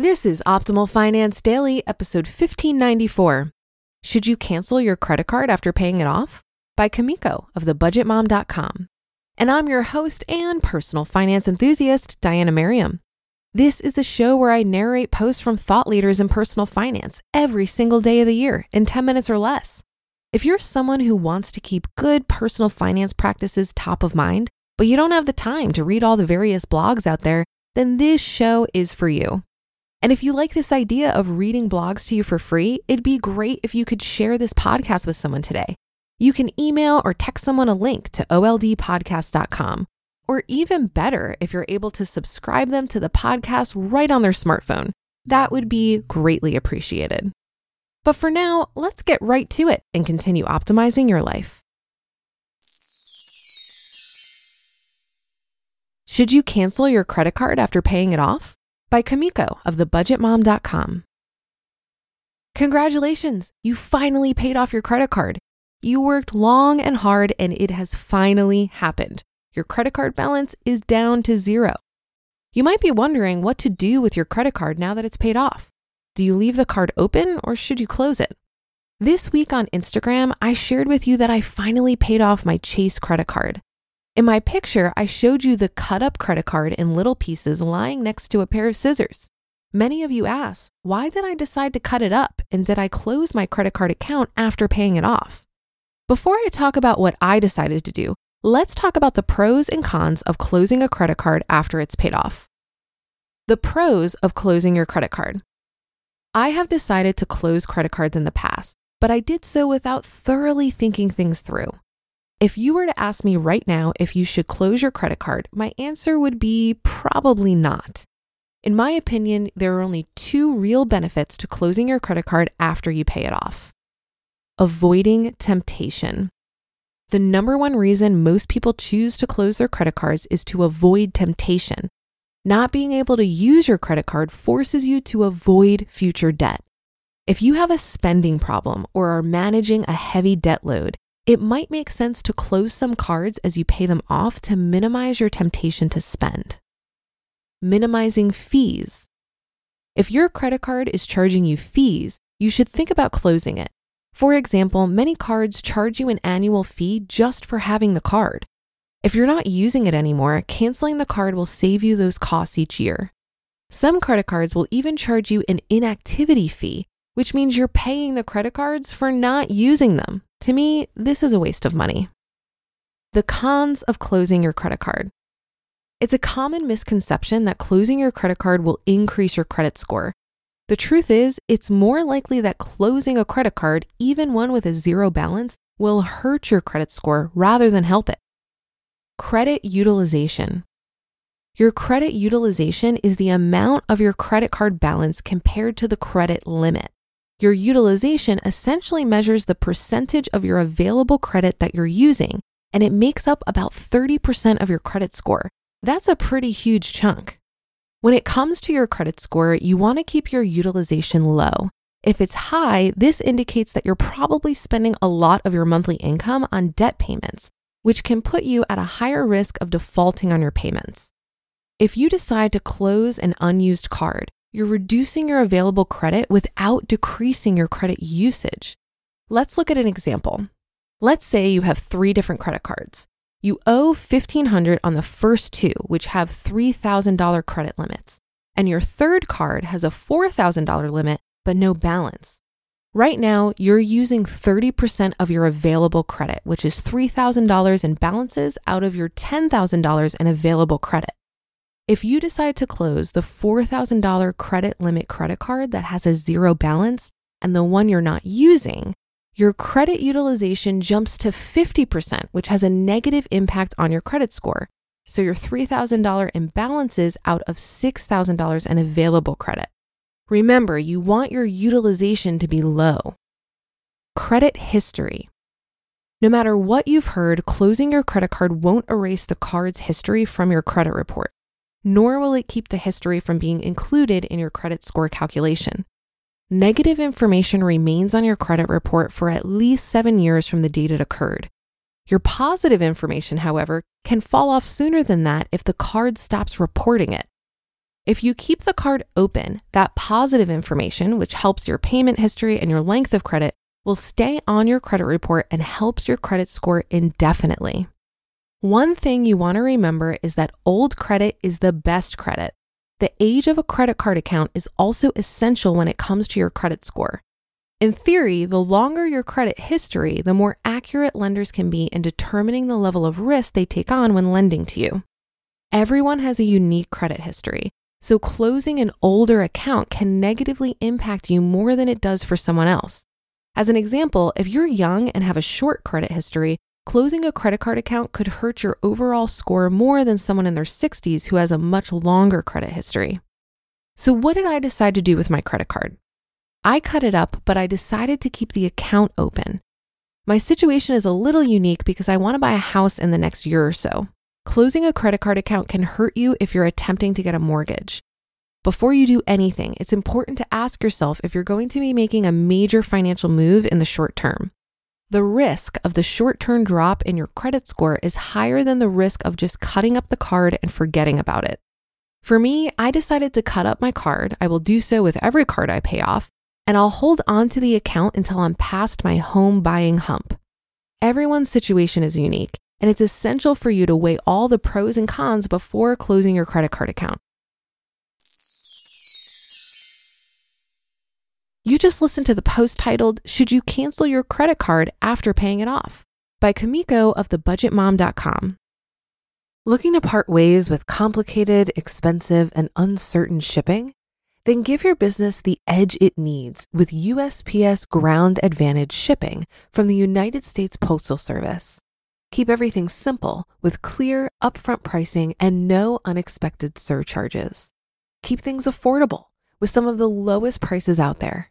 This is Optimal Finance Daily, episode 1594. Should you cancel your credit card after paying it off? By Kumiko of thebudgetmom.com. And I'm your host and personal finance enthusiast, Diana Merriam. This is the show where I narrate posts from thought leaders in personal finance every single day of the year in 10 minutes or less. If you're someone who wants to keep good personal finance practices top of mind, but you don't have the time to read all the various blogs out there, then this show is for you. And if you like this idea of reading blogs to you for free, it'd be great if you could share this podcast with someone today. You can email or text someone a link to oldpodcast.com. Or even better, if you're able to subscribe them to the podcast right on their smartphone. That would be greatly appreciated. But for now, let's get right to it and continue optimizing your life. Should you cancel your credit card after paying it off? By Kumiko of thebudgetmom.com. Congratulations, you finally paid off your credit card. You worked long and hard and it has finally happened. Your credit card balance is down to zero. You might be wondering what to do with your credit card now that it's paid off. Do you leave the card open or should you close it? This week on Instagram, I shared with you that I finally paid off my Chase credit card. In my picture, I showed you the cut up credit card in little pieces lying next to a pair of scissors. Many of you ask, why did I decide to cut it up and did I close my credit card account after paying it off? Before I talk about what I decided to do, let's talk about the pros and cons of closing a credit card after it's paid off. The pros of closing your credit card. I have decided to close credit cards in the past, but I did so without thoroughly thinking things through. If you were to ask me right now if you should close your credit card, my answer would be probably not. In my opinion, there are only two real benefits to closing your credit card after you pay it off avoiding temptation. The number one reason most people choose to close their credit cards is to avoid temptation. Not being able to use your credit card forces you to avoid future debt. If you have a spending problem or are managing a heavy debt load, it might make sense to close some cards as you pay them off to minimize your temptation to spend. Minimizing fees. If your credit card is charging you fees, you should think about closing it. For example, many cards charge you an annual fee just for having the card. If you're not using it anymore, canceling the card will save you those costs each year. Some credit cards will even charge you an inactivity fee, which means you're paying the credit cards for not using them. To me, this is a waste of money. The cons of closing your credit card. It's a common misconception that closing your credit card will increase your credit score. The truth is, it's more likely that closing a credit card, even one with a zero balance, will hurt your credit score rather than help it. Credit utilization. Your credit utilization is the amount of your credit card balance compared to the credit limit. Your utilization essentially measures the percentage of your available credit that you're using, and it makes up about 30% of your credit score. That's a pretty huge chunk. When it comes to your credit score, you want to keep your utilization low. If it's high, this indicates that you're probably spending a lot of your monthly income on debt payments, which can put you at a higher risk of defaulting on your payments. If you decide to close an unused card, you're reducing your available credit without decreasing your credit usage. Let's look at an example. Let's say you have three different credit cards. You owe 1,500 on the first two, which have $3,000 credit limits, and your third card has a $4,000 limit but no balance. Right now, you're using 30% of your available credit, which is $3,000 in balances out of your $10,000 in available credit. If you decide to close the $4,000 credit limit credit card that has a zero balance and the one you're not using, your credit utilization jumps to 50%, which has a negative impact on your credit score. So your $3,000 imbalances out of $6,000 in available credit. Remember, you want your utilization to be low. Credit history. No matter what you've heard, closing your credit card won't erase the card's history from your credit report, nor will it keep the history from being included in your credit score calculation negative information remains on your credit report for at least seven years from the date it occurred. Your positive information, however, can fall off sooner than that if the card stops reporting it. If you keep the card open, that positive information, which helps your payment history and your length of credit, will stay on your credit report and helps your credit score indefinitely. One thing you want to remember is that old credit is the best credit. The age of a credit card account is also essential when it comes to your credit score. In theory, the longer your credit history, the more accurate lenders can be in determining the level of risk they take on when lending to you. Everyone has a unique credit history, so closing an older account can negatively impact you more than it does for someone else. As an example, if you're young and have a short credit history, closing a credit card account could hurt your overall score more than someone in their 60s who has a much longer credit history. So, what did I decide to do with my credit card? I cut it up, but I decided to keep the account open. My situation is a little unique because I want to buy a house in the next year or so. Closing a credit card account can hurt you if you're attempting to get a mortgage. Before you do anything, it's important to ask yourself if you're going to be making a major financial move in the short term the risk of the short term drop in your credit score is higher than the risk of just cutting up the card and forgetting about it. For me, I decided to cut up my card. I will do so with every card I pay off, and I'll hold on to the account until I'm past my home buying hump. Everyone's situation is unique, and it's essential for you to weigh all the pros and cons before closing your credit card account. You just listened to the post titled, Should You Cancel Your Credit Card After Paying It Off? by Kumiko of thebudgetmom.com. Looking to part ways with complicated, expensive, and uncertain shipping? Then give your business the edge it needs with USPS Ground Advantage shipping from the United States Postal Service. Keep everything simple with clear, upfront pricing and no unexpected surcharges. Keep things affordable with some of the lowest prices out there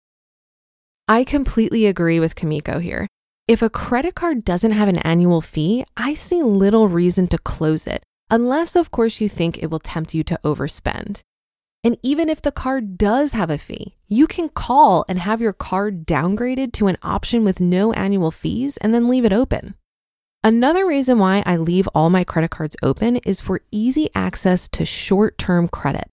I completely agree with Kumiko here. If a credit card doesn't have an annual fee, I see little reason to close it, unless, of course, you think it will tempt you to overspend. And even if the card does have a fee, you can call and have your card downgraded to an option with no annual fees and then leave it open. Another reason why I leave all my credit cards open is for easy access to short term credit.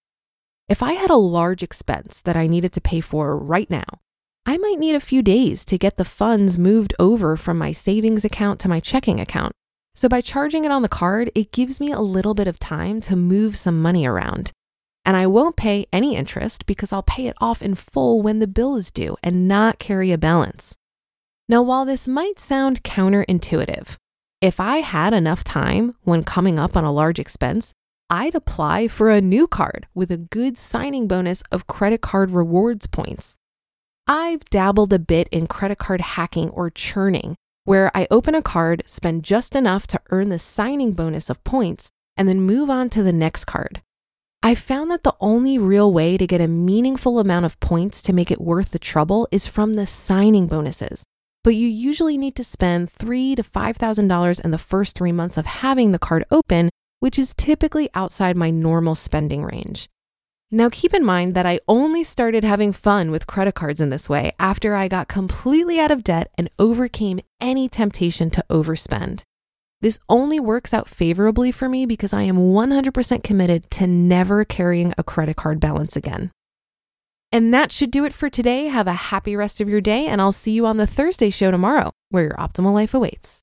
If I had a large expense that I needed to pay for right now, I might need a few days to get the funds moved over from my savings account to my checking account. So by charging it on the card, it gives me a little bit of time to move some money around. And I won't pay any interest because I'll pay it off in full when the bill is due and not carry a balance. Now, while this might sound counterintuitive, if I had enough time when coming up on a large expense, I'd apply for a new card with a good signing bonus of credit card rewards points. I've dabbled a bit in credit card hacking or churning, where I open a card, spend just enough to earn the signing bonus of points, and then move on to the next card. I found that the only real way to get a meaningful amount of points to make it worth the trouble is from the signing bonuses but you usually need to spend three to five thousand dollars in the first three months of having the card open, which is typically outside my normal spending range. Now, keep in mind that I only started having fun with credit cards in this way after I got completely out of debt and overcame any temptation to overspend. This only works out favorably for me because I am 100% committed to never carrying a credit card balance again. And that should do it for today. Have a happy rest of your day, and I'll see you on the Thursday show tomorrow, where your optimal life awaits.